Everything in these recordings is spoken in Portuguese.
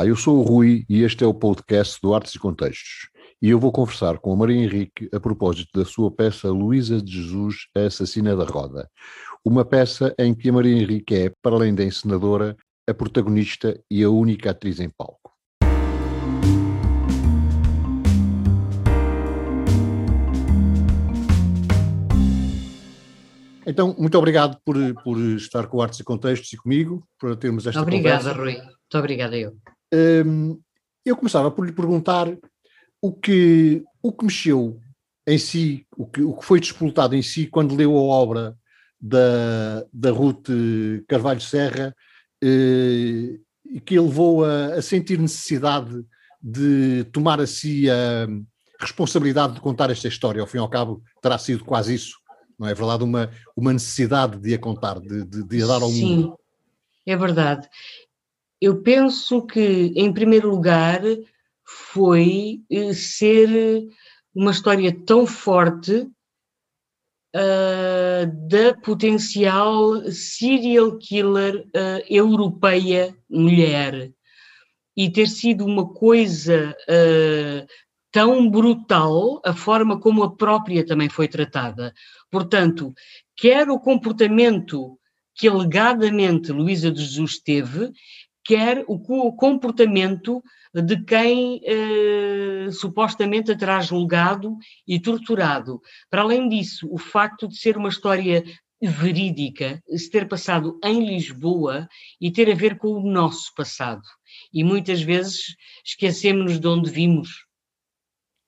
Olá, eu sou o Rui e este é o podcast do Artes e Contextos. E eu vou conversar com a Maria Henrique a propósito da sua peça Luísa de Jesus, a Assassina da Roda. Uma peça em que a Maria Henrique é, para além da encenadora, a protagonista e a única atriz em palco. Então, muito obrigado por, por estar com Artes e Contextos e comigo, por termos esta Obrigada, conversa. Rui. Muito obrigada eu. Hum, eu começava por lhe perguntar o que, o que mexeu em si, o que, o que foi disputado em si quando leu a obra da, da Ruth Carvalho Serra eh, e que a levou a, a sentir necessidade de tomar a si a responsabilidade de contar esta história. Ao fim e ao cabo, terá sido quase isso, não é verdade? Uma, uma necessidade de a contar, de, de, de a dar ao Sim, mundo. é verdade. Eu penso que, em primeiro lugar, foi eh, ser uma história tão forte ah, da potencial serial killer ah, europeia mulher e ter sido uma coisa ah, tão brutal a forma como a própria também foi tratada. Portanto, quer o comportamento que alegadamente Luísa de Jesus teve, quer o co- o comportamento de quem eh, supostamente a terá julgado e torturado. Para além disso, o facto de ser uma história verídica, se ter passado em Lisboa e ter a ver com o nosso passado. E muitas vezes esquecemos de onde vimos.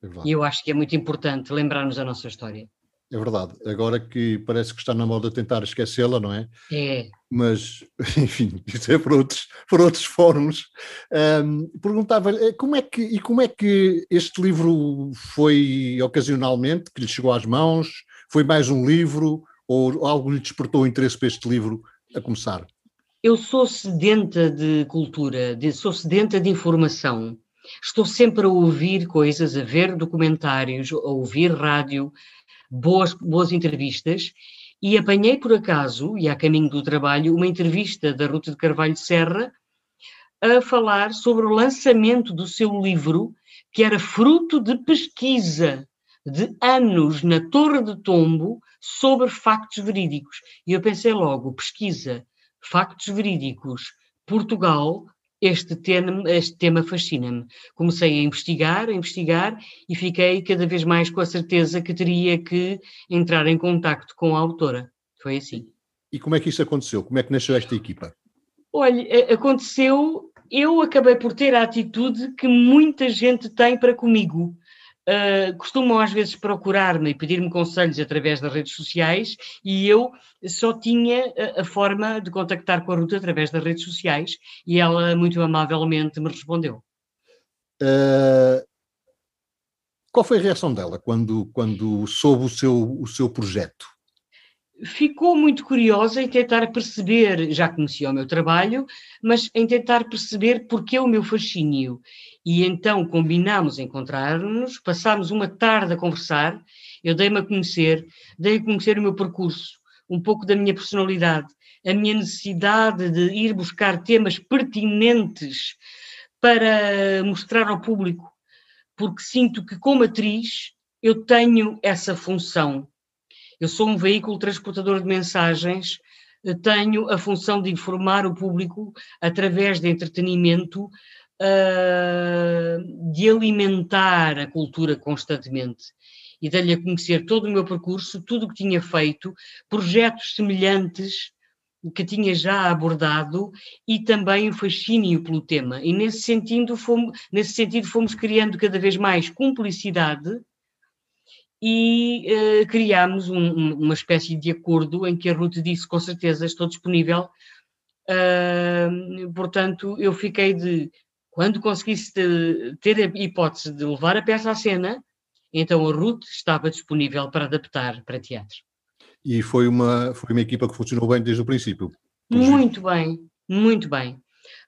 É. E eu acho que é muito importante lembrarmos a nossa história. É verdade. Agora que parece que está na moda tentar esquecê-la, não é? É, Mas, enfim, isso é por outros, por outros fóruns. Ahm, Perguntava-lhe eh, como é que e como é que este livro foi ocasionalmente que lhe chegou às mãos? Foi mais um livro ou algo lhe despertou o interesse para este livro a começar? Eu sou sedenta de cultura, de- sou sedenta de informação. Estou sempre a ouvir coisas, a ver documentários, a ouvir rádio, boas, boas entrevistas, e apanhei por acaso, e a caminho do trabalho, uma entrevista da Ruta de Carvalho Serra a falar sobre o lançamento do seu livro, que era fruto de pesquisa de anos na Torre de Tombo sobre factos verídicos. E eu pensei logo, pesquisa, factos verídicos, Portugal, este tema, este tema fascina-me. Comecei a investigar, a investigar e fiquei cada vez mais com a certeza que teria que entrar em contacto com a autora. Foi assim. E como é que isso aconteceu? Como é que nasceu esta equipa? Olha, aconteceu, eu acabei por ter a atitude que muita gente tem para comigo. Ah, costumam às vezes procurar-me e pedir-me conselhos através das redes sociais e eu só tinha a, forma de contactar com a Ruta através das redes sociais e ela muito amavelmente me respondeu. Ah, qual foi a reação dela quando, quando soube o seu, o seu projeto? Ficou muito curiosa em tentar perceber, já conhecia o meu trabalho, mas em tentar perceber porque o meu fascínio. E então combinámos encontrar-nos, passámos uma tarde a conversar, eu dei-me a conhecer, dei a conhecer o meu percurso, um pouco da minha personalidade, a minha necessidade de ir buscar temas pertinentes para mostrar ao público, porque sinto que como atriz eu tenho essa função eu sou um veículo transportador de mensagens, eh, tenho a função de informar o público através de entretenimento, ah, de alimentar a cultura constantemente e dar-lhe a conhecer todo o meu percurso, tudo o que tinha feito, projetos semelhantes que tinha já abordado e também o fascínio pelo tema. E nesse sentido fomos, nesse sentido fomos criando cada vez mais cumplicidade e eh, criámos um- um- uma espécie de acordo em que a Ruth disse com certeza estou disponível. Ah, portanto, eu fiquei de quando conseguisse ter a hipótese de levar a peça à cena, então a Ruth estava disponível para adaptar para teatro. E foi uma, foi uma equipa que funcionou bem desde o princípio. Muito bem, muito bem.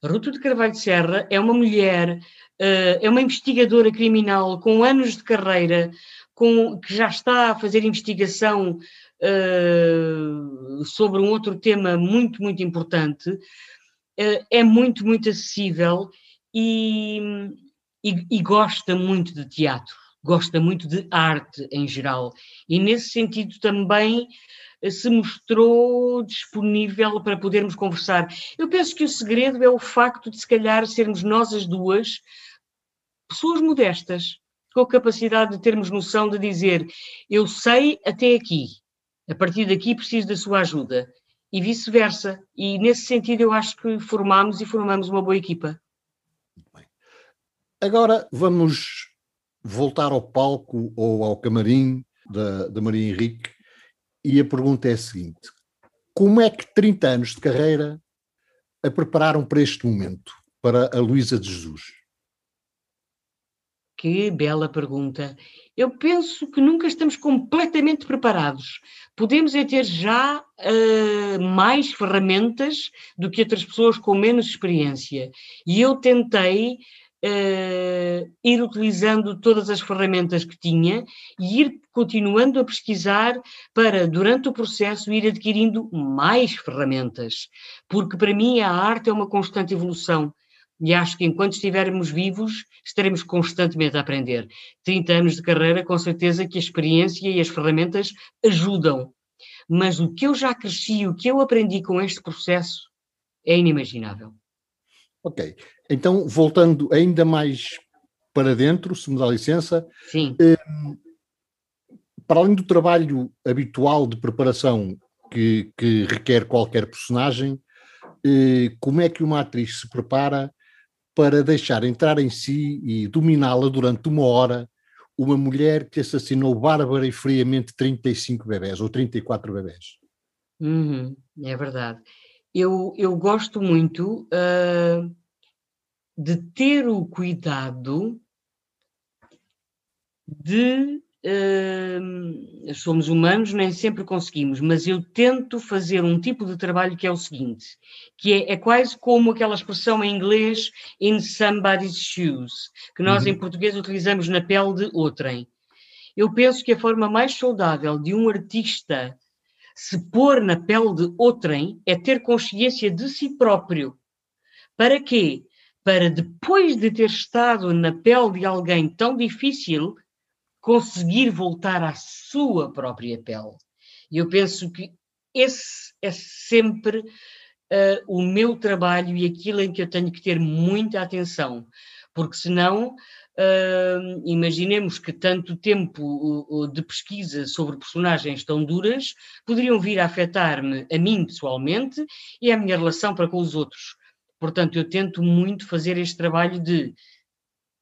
A Ruth de Carvalho de Serra é uma mulher, eh, é uma investigadora criminal com anos de carreira, com, que já está a fazer investigação eh, sobre um outro tema muito, muito importante. Eh, é muito, muito acessível e, e, e gosta muito de teatro, gosta muito de arte em geral, e nesse sentido também se mostrou disponível para podermos conversar. Eu penso que o segredo é o facto de, se calhar, sermos nós as duas pessoas modestas, com a capacidade de termos noção de dizer eu sei até aqui, a partir daqui preciso da sua ajuda, e vice-versa. E nesse sentido eu acho que formamos e formamos uma boa equipa. Agora vamos voltar ao palco ou ao camarim da, da Maria Henrique e a pergunta é a seguinte: como é que 30 anos de carreira a prepararam para este momento, para a Luísa de Jesus? Que bela pergunta. Eu penso que nunca estamos completamente preparados. Podemos é ter já uh, mais ferramentas do que outras pessoas com menos experiência. E eu tentei uh, ir utilizando todas as ferramentas que tinha e ir continuando a pesquisar para, durante o processo, ir adquirindo mais ferramentas. Porque para mim a arte é uma constante evolução. E acho que enquanto estivermos vivos, estaremos constantemente a aprender. 30 anos de carreira, com certeza que a experiência e as ferramentas ajudam. Mas o que eu já cresci, o que eu aprendi com este processo, é inimaginável. Ok. Então, voltando ainda mais para dentro, se me dá licença. Sim. Eh, para além do trabalho habitual de preparação que, que requer qualquer personagem, eh, como é que uma atriz se prepara para deixar entrar em si e dominá-la durante uma hora uma mulher que assassinou bárbara e friamente 35 bebés ou 34 bebés? Uhum, é verdade eu, eu gosto muito uh, de ter o cuidado de. Uh, somos humanos, nem sempre conseguimos, mas eu tento fazer um tipo de trabalho que é o seguinte: que é, é quase como aquela expressão em inglês in somebody's shoes, que nós uhum. em português utilizamos na pele de outrem. Eu penso que a forma mais saudável de um artista se pôr na pele de outrem é ter consciência de si próprio. Para quê? Para depois de ter estado na pele de alguém tão difícil, conseguir voltar à sua própria pele. E eu penso que esse é sempre uh, o meu trabalho e aquilo em que eu tenho que ter muita atenção, porque senão Uh, imaginemos que tanto tempo de pesquisa sobre personagens tão duras poderiam vir a afetar-me a mim pessoalmente e a minha relação para com os outros. Portanto, eu tento muito fazer este trabalho de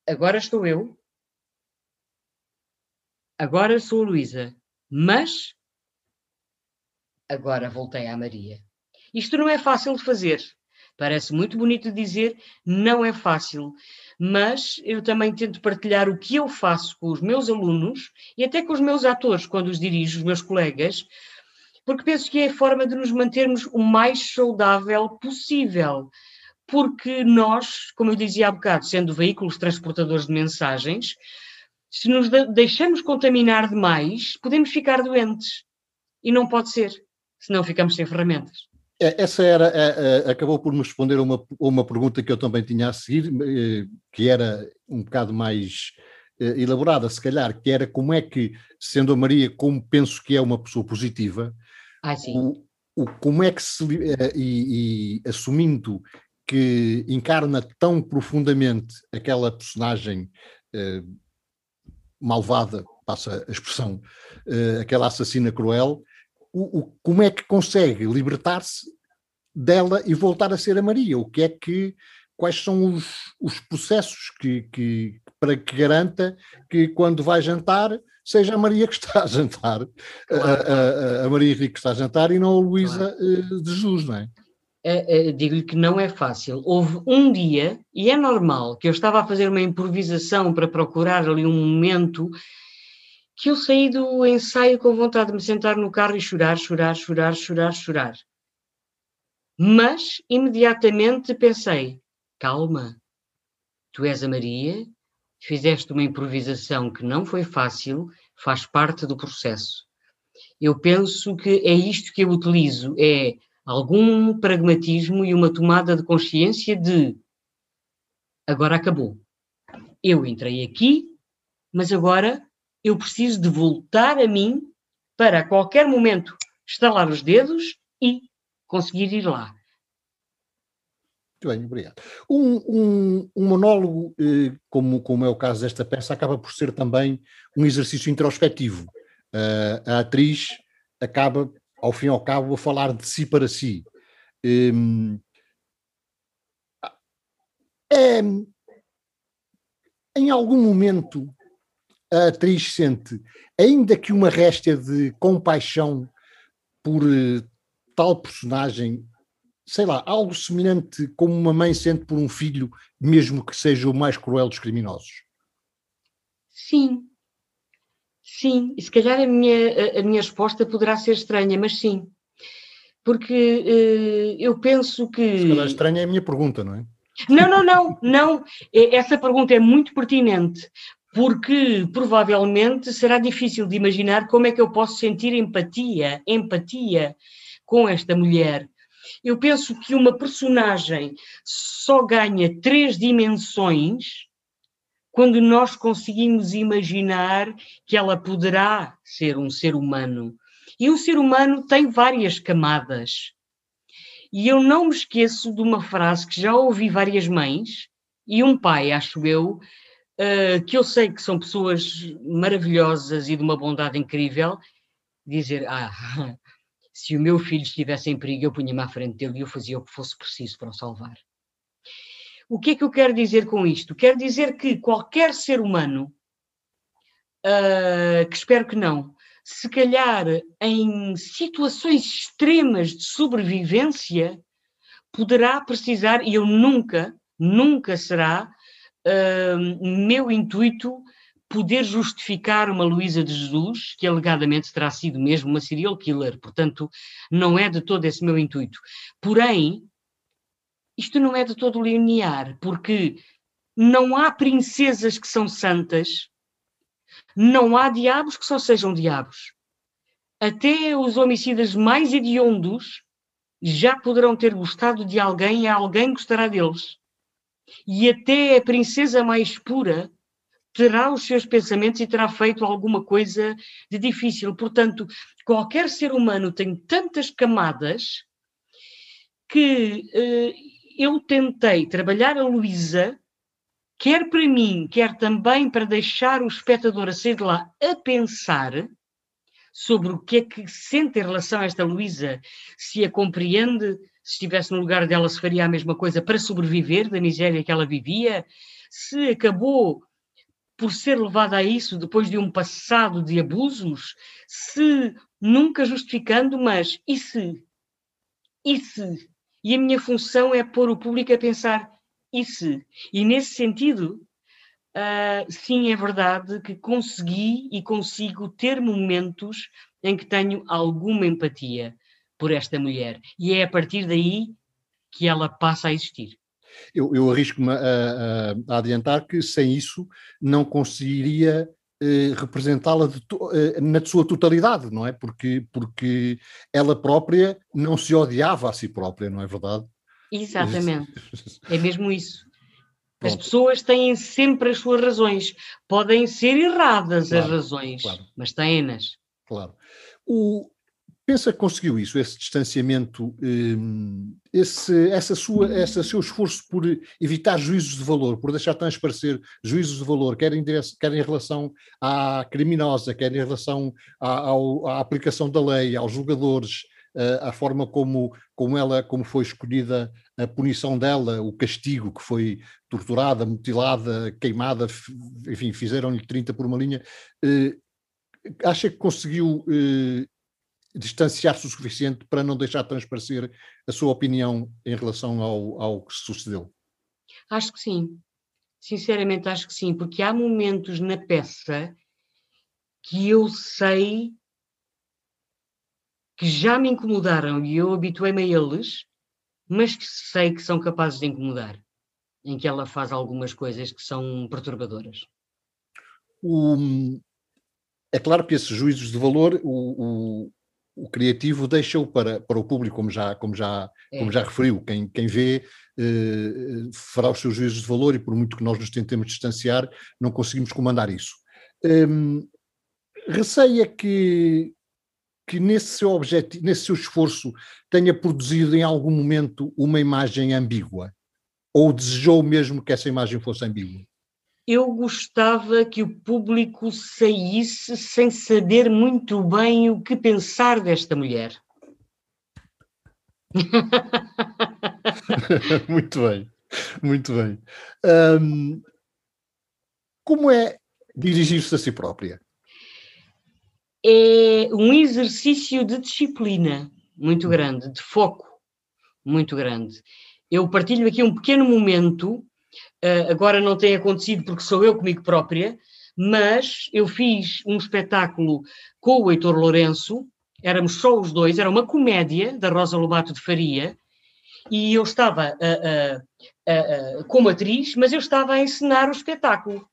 agora estou eu, agora sou a Luísa, mas agora voltei à Maria. Isto não é fácil de fazer. Parece muito bonito dizer, não é fácil, mas eu também tento partilhar o que eu faço com os meus alunos e até com os meus atores, quando os dirijo, os meus colegas, porque penso que é a forma de nos mantermos o mais saudável possível. Porque nós, como eu dizia há bocado, sendo veículos transportadores de mensagens, se nos deixamos contaminar demais, podemos ficar doentes. E não pode ser, senão ficamos sem ferramentas. É, essa era, a, a, acabou por me responder a uma, uma pergunta que eu também tinha a seguir, eh, que era um bocado mais eh, elaborada, se calhar, que era como é que, sendo a Maria, como penso que é uma pessoa positiva, ah, o, o, como é que se, eh, e, e, assumindo que encarna tão profundamente aquela personagem malvada, passa a expressão, eh, aquela assassina cruel, o, o, como é que consegue libertar-se dela e voltar a ser a Maria? O que é que quais são os, os processos que, que, para que garanta que quando vai jantar seja a Maria que está a jantar, claro. a, a, a, Maria Henrique que está a jantar e não a Luísa claro. Eh, de Jesus, não é? É, é Digo-lhe que não é fácil. Houve um dia, e é normal, que eu estava a fazer uma improvisação para procurar ali um momento que eu saí do ensaio com vontade de me sentar no carro e chorar, chorar, chorar, chorar, chorar. Mas imediatamente pensei: calma, tu és a Maria, fizeste uma improvisação que não foi fácil, faz parte do processo. Eu penso que é isto que eu utilizo: é algum pragmatismo e uma tomada de consciência de agora acabou. Eu entrei aqui, mas agora eu preciso de voltar a mim para a qualquer momento estalar os dedos e conseguir ir lá. Muito bem, obrigado. Um, um, um monólogo, eh, como, como é o caso desta peça, acaba por ser também um exercício introspectivo. Uh, a atriz acaba, ao fim e ao cabo, a falar de si para si. Um, é, em algum momento a atriz sente, ainda que uma réstia de compaixão por uh, tal personagem sei lá, algo semelhante como uma mãe sente por um filho, mesmo que seja o mais cruel dos criminosos? Sim. Sim, e se calhar a minha, a minha resposta poderá ser estranha, mas sim. Porque uh, eu penso que. Se calhar estranha é a minha pergunta, não é? Não, não, não, não. Essa pergunta é muito pertinente, porque provavelmente será difícil de imaginar como é que eu posso sentir empatia, empatia com esta mulher. Eu penso que uma personagem só ganha três dimensões quando nós conseguimos imaginar que ela poderá ser um ser humano. E um ser humano tem várias camadas. E eu não me esqueço de uma frase que já ouvi várias mães e um pai, acho eu, uh, que eu sei que são pessoas maravilhosas e de uma bondade incrível, dizer: Ah, se o meu filho estivesse em perigo, eu punha-me à frente dele e eu fazia o que fosse preciso para o salvar. O que é que eu quero dizer com isto? Quero dizer que qualquer ser humano, uh, que espero que não, se calhar em situações extremas de sobrevivência, poderá precisar, e eu nunca, nunca será uh, meu intuito poder justificar uma Luísa de Jesus, que alegadamente terá sido mesmo uma serial killer, portanto, não é de todo esse meu intuito. Porém, isto não é de todo linear, porque não há princesas que são santas, não há diabos que só sejam diabos. Até os homicidas mais hediondos já poderão ter gostado de alguém e alguém gostará deles. E até a princesa mais pura terá os seus pensamentos e terá feito alguma coisa de difícil. Portanto, qualquer ser humano tem tantas camadas que eh, eu tentei trabalhar a Luísa, quer para mim, quer também para deixar o espectador a sair de lá a pensar sobre o que é que sente em relação a esta Luísa, se a compreende, se estivesse no lugar dela se faria a mesma coisa para sobreviver da miséria que ela vivia, se acabou por ser levada a isso depois de um passado de abusos, se nunca justificando, mas e se? E se? E a minha função é pôr o público a pensar e se? E nesse sentido, uh, sim, é verdade que consegui e consigo ter momentos em que tenho alguma empatia por esta mulher. E é a partir daí que ela passa a existir. Eu, eu arrisco-me a, a, a, adiantar que sem isso não conseguiria eh, representá-la eh, na sua totalidade, não é? Porque, porque ela própria não se odiava a si própria, não é verdade? Exatamente. é mesmo isso. As pessoas têm sempre as suas razões. Podem ser erradas claro, as razões, claro. mas têm-nas. Claro. O, pensa que conseguiu isso, esse distanciamento, hum, esse, essa sua, esse seu esforço por evitar juízos de valor, por deixar transparecer juízos de valor, quer em, quer em relação à criminosa, quer em relação à, à aplicação da lei, aos julgadores, à forma como, como ela, como foi escolhida a punição dela, o castigo que foi torturada, mutilada, queimada, enfim, fizeram-lhe 30 por uma linha. Eh, acha que conseguiu eh, distanciar-se o suficiente para não deixar transparecer a sua opinião em relação ao, ao que sucedeu? Acho que sim. Sinceramente, acho que sim, porque há momentos na peça que eu sei que já me incomodaram e eu habituei-me a eles, mas que sei que são capazes de incomodar, em que ela faz algumas coisas que são perturbadoras. O, é claro que esses juízos de valor, o, o criativo deixa-o para, para o público, como já, como já, é. como já referiu. Quem, quem vê eh, fará os seus juízos de valor e, por muito que nós nos tentemos distanciar, não conseguimos comandar isso. Um, receia que, que nesse seu objetivo, nesse seu esforço, tenha produzido em algum momento uma imagem ambígua? Ou desejou mesmo que essa imagem fosse ambígua? Eu gostava que o público saísse sem saber muito bem o que pensar desta mulher. muito bem, muito bem. Um, como é dirigir-se a si própria? É um exercício de disciplina muito grande, de foco muito grande. Eu partilho aqui um pequeno momento, uh, agora não tem acontecido porque sou eu comigo própria, mas eu fiz um espetáculo com o Heitor Lourenço, éramos só os dois, era uma comédia da Rosa Lobato de Faria, e eu estava uh, uh, como atriz, mas eu estava a encenar o espetáculo.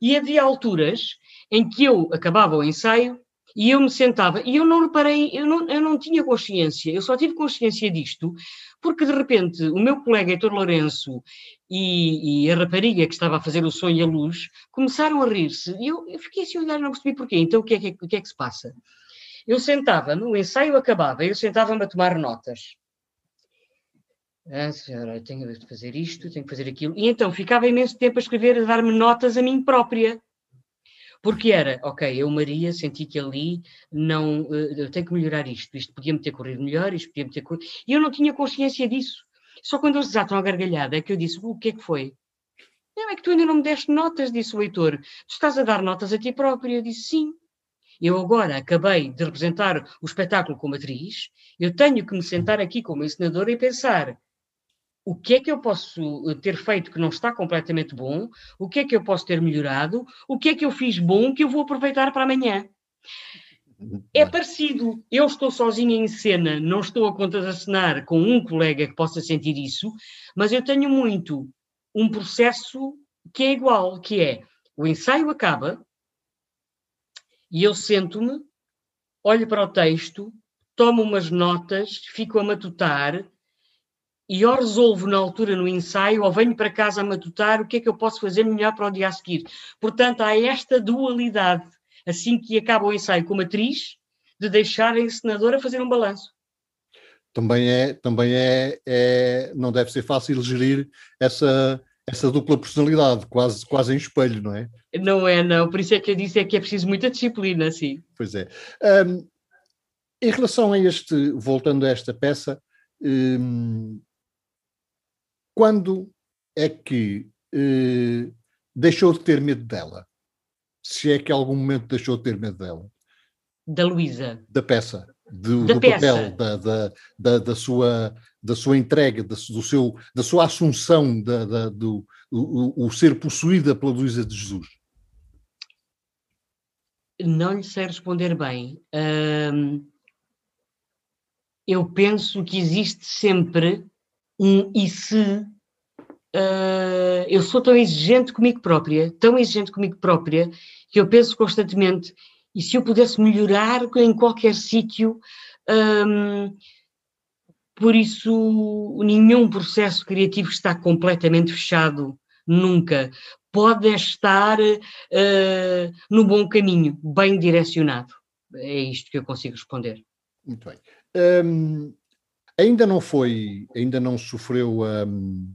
E havia alturas em que eu acabava o ensaio e eu me sentava, e eu não reparei, eu não, eu não tinha consciência, eu só tive consciência disto, porque de repente o meu colega Heitor Lourenço e, e, a rapariga que estava a fazer o sonho e a luz começaram a rir-se, e eu, eu, fiquei assim a olhar, não percebi porquê, então o que é que, o que, é que se passa? Eu sentava-me, o ensaio acabava, eu sentava-me a tomar notas. Ah, senhora, tenho de fazer isto, tenho que fazer aquilo. E então ficava imenso tempo a escrever, a dar-me notas a mim própria. Porque era, ok, eu, Maria, senti que ali não. Eh, eu tenho que melhorar isto. Isto podia-me ter corrido melhor, isto podia-me ter corrido. E eu não tinha consciência disso. Só quando eles desatam a gargalhada é que eu disse: o que é que foi? Não, é que tu ainda não me deste notas, disse o Heitor. Tu estás a dar notas a ti próprio. Eu disse: sim. Eu agora acabei de representar o espetáculo como atriz, eu tenho que me sentar aqui como ensinadora e pensar o que é que eu posso eh, ter feito que não está completamente bom, o que é que eu posso ter melhorado, o que é que eu fiz bom que eu vou aproveitar para amanhã. É parecido. Eu estou sozinha em cena, não estou a contracenar com um colega que possa sentir isso, mas eu tenho muito um processo que é igual, que é o ensaio acaba e eu sento-me, olho para o texto, tomo umas notas, fico a matutar e ou resolvo na altura no ensaio ou venho para casa a matutar o que é que eu posso fazer melhor para o dia a seguir. Portanto, há esta dualidade, assim que acaba o ensaio como atriz, de deixar a encenadora fazer um balanço. Também é, também é, é não deve ser fácil gerir essa, essa dupla personalidade, quase, quase em espelho, não é? Não é, não. Por isso é que eu disse é que é preciso muita disciplina, sim. Pois é. Um, em relação a este, voltando a esta peça, um, quando é que eh, deixou de ter medo dela? Se é que em algum momento deixou de ter medo dela? Da Luísa. Da peça. Do, da do peça. papel, da, da, da, da, sua, da sua entrega, da, do seu, da sua assunção, da, da, do o, o ser possuída pela Luísa de Jesus? Não lhe sei responder bem. eu penso que existe sempre e se uh, eu sou tão exigente comigo própria, tão exigente comigo própria, que eu penso constantemente, e se eu pudesse melhorar em qualquer sítio, um, por isso nenhum processo criativo está completamente fechado, nunca. Pode estar uh, no bom caminho, bem direcionado. É isto que eu consigo responder. Muito bem. Um, Ainda não foi, ainda não sofreu um,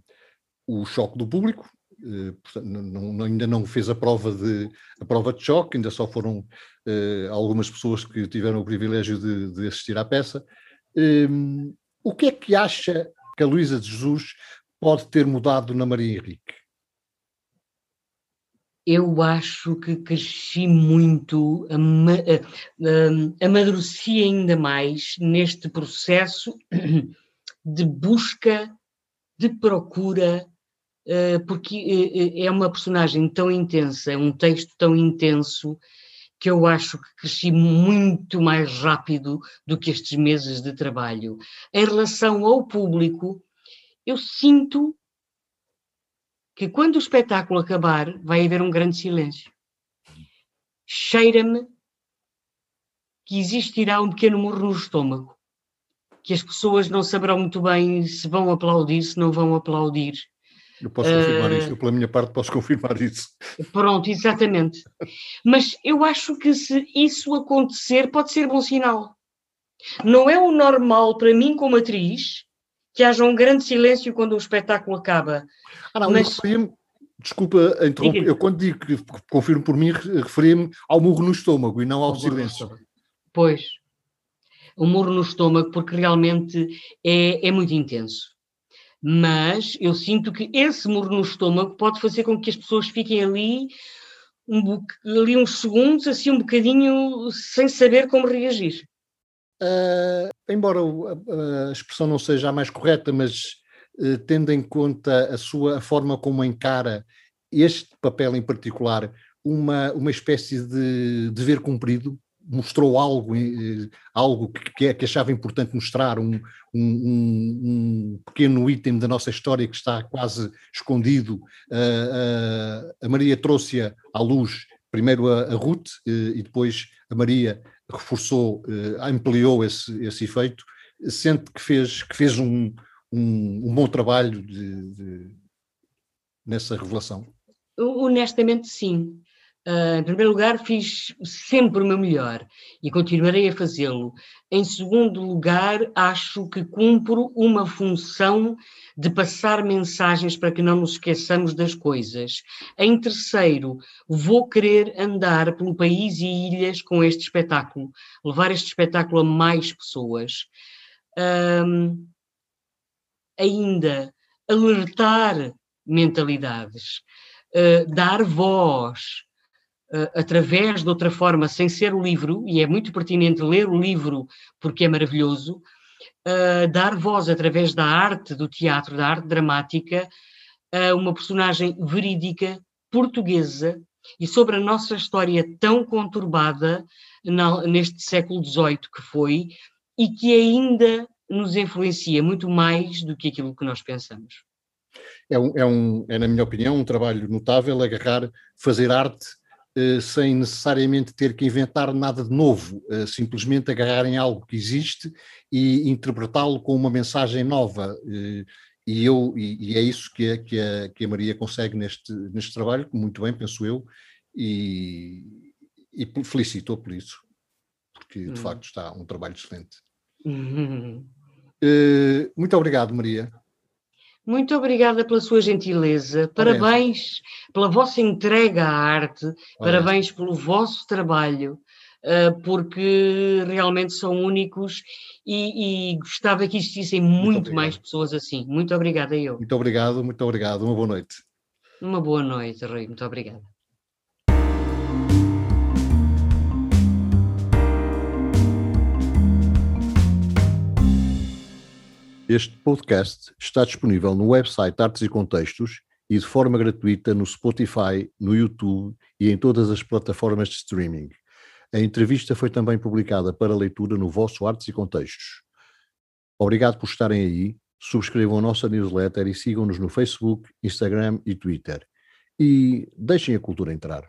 o choque do público, uh, portanto, não, ainda não fez a prova de a prova de choque, ainda só foram uh, algumas pessoas que tiveram o privilégio de, de assistir à peça. Um, o que é que acha que a Luísa de Jesus pode ter mudado na Maria Henrique? Eu acho que cresci muito, amadureci ainda mais neste processo de busca, de procura, eh, porque eh, eh, é uma personagem tão intensa, é um texto tão intenso, que eu acho que cresci muito mais rápido do que estes meses de trabalho. Em relação ao público, eu sinto que quando o espetáculo acabar, vai haver um grande silêncio. Cheira-me que existirá um pequeno murro no estômago, que as pessoas não saberão muito bem se vão aplaudir, se não vão aplaudir. Eu posso confirmar uh, isso, eu, pela minha parte, posso confirmar isso. Pronto, exatamente. Mas eu acho que se isso acontecer, pode ser bom sinal. Não é o normal para mim, como atriz, que haja um grande silêncio quando o espetáculo acaba. Ah, não, mas... eu desculpa interromper, eu quando digo que confirmo por mim, referi-me ao murro no estômago e não ao silêncio. Pois, o murro no estômago, porque realmente é, é muito intenso. Mas eu sinto que esse murro no estômago pode fazer com que as pessoas fiquem ali, um, ali uns segundos, assim um bocadinho, sem saber como reagir. Uh, embora a, expressão não seja a mais correta, mas uh, tendo em conta a sua a forma como encara este papel em particular, uma, uma espécie de dever cumprido, mostrou algo, uh, algo que, é, que, achava importante mostrar, um, um, um, pequeno item da nossa história que está quase escondido. a Maria trouxe-a à luz, primeiro a, a Ruth e depois a Maria reforçou, uh, ampliou esse, esse efeito, sente que fez, que fez um, um, um bom trabalho de, de, nessa revelação? Honestamente, sim. Uh, em primeiro lugar, fiz sempre o meu melhor e continuarei a fazê-lo. Em segundo lugar, acho que cumpro uma função de passar mensagens para que não nos esqueçamos das coisas. Em terceiro, vou querer andar pelo país e ilhas com este espetáculo, levar este espetáculo a mais pessoas. Um, ainda, alertar mentalidades, uh, dar voz através de outra forma, sem ser o livro, e é muito pertinente ler o livro porque é maravilhoso, uh, dar voz através da arte do teatro, da arte dramática, a uma personagem verídica, portuguesa, e sobre a nossa história tão conturbada na, neste século XVIII que foi, e que ainda nos influencia muito mais do que aquilo que nós pensamos. É, um, é, um, é, na minha opinião, um trabalho notável agarrar, fazer arte eh, sem necessariamente ter que inventar nada de novo, eh, simplesmente agarrarem algo que existe e interpretá-lo com uma mensagem nova. Eh, e, eu, e, é isso que a, que, a, que a Maria consegue neste, neste trabalho, muito bem, penso eu, e, e felicitou por isso, porque de hum. facto está um trabalho excelente. Uhum. muito obrigado, Maria. Muito obrigada pela sua gentileza, parabéns pela vossa entrega à arte, parabéns pelo vosso trabalho, eh, porque realmente são únicos e, e gostava que existissem muito, muito mais pessoas assim. Muito obrigada eu. Muito obrigado, muito obrigado. Uma boa noite. Uma boa noite, Rui. Muito obrigada. Este podcast está disponível no website Artes e Contextos e de forma gratuita no Spotify, no YouTube e em todas as plataformas de streaming. A entrevista foi também publicada para leitura no vosso Artes e Contextos. Obrigado por estarem aí, subscrevam a nossa newsletter e sigam-nos no Facebook, Instagram e Twitter. E deixem a cultura entrar.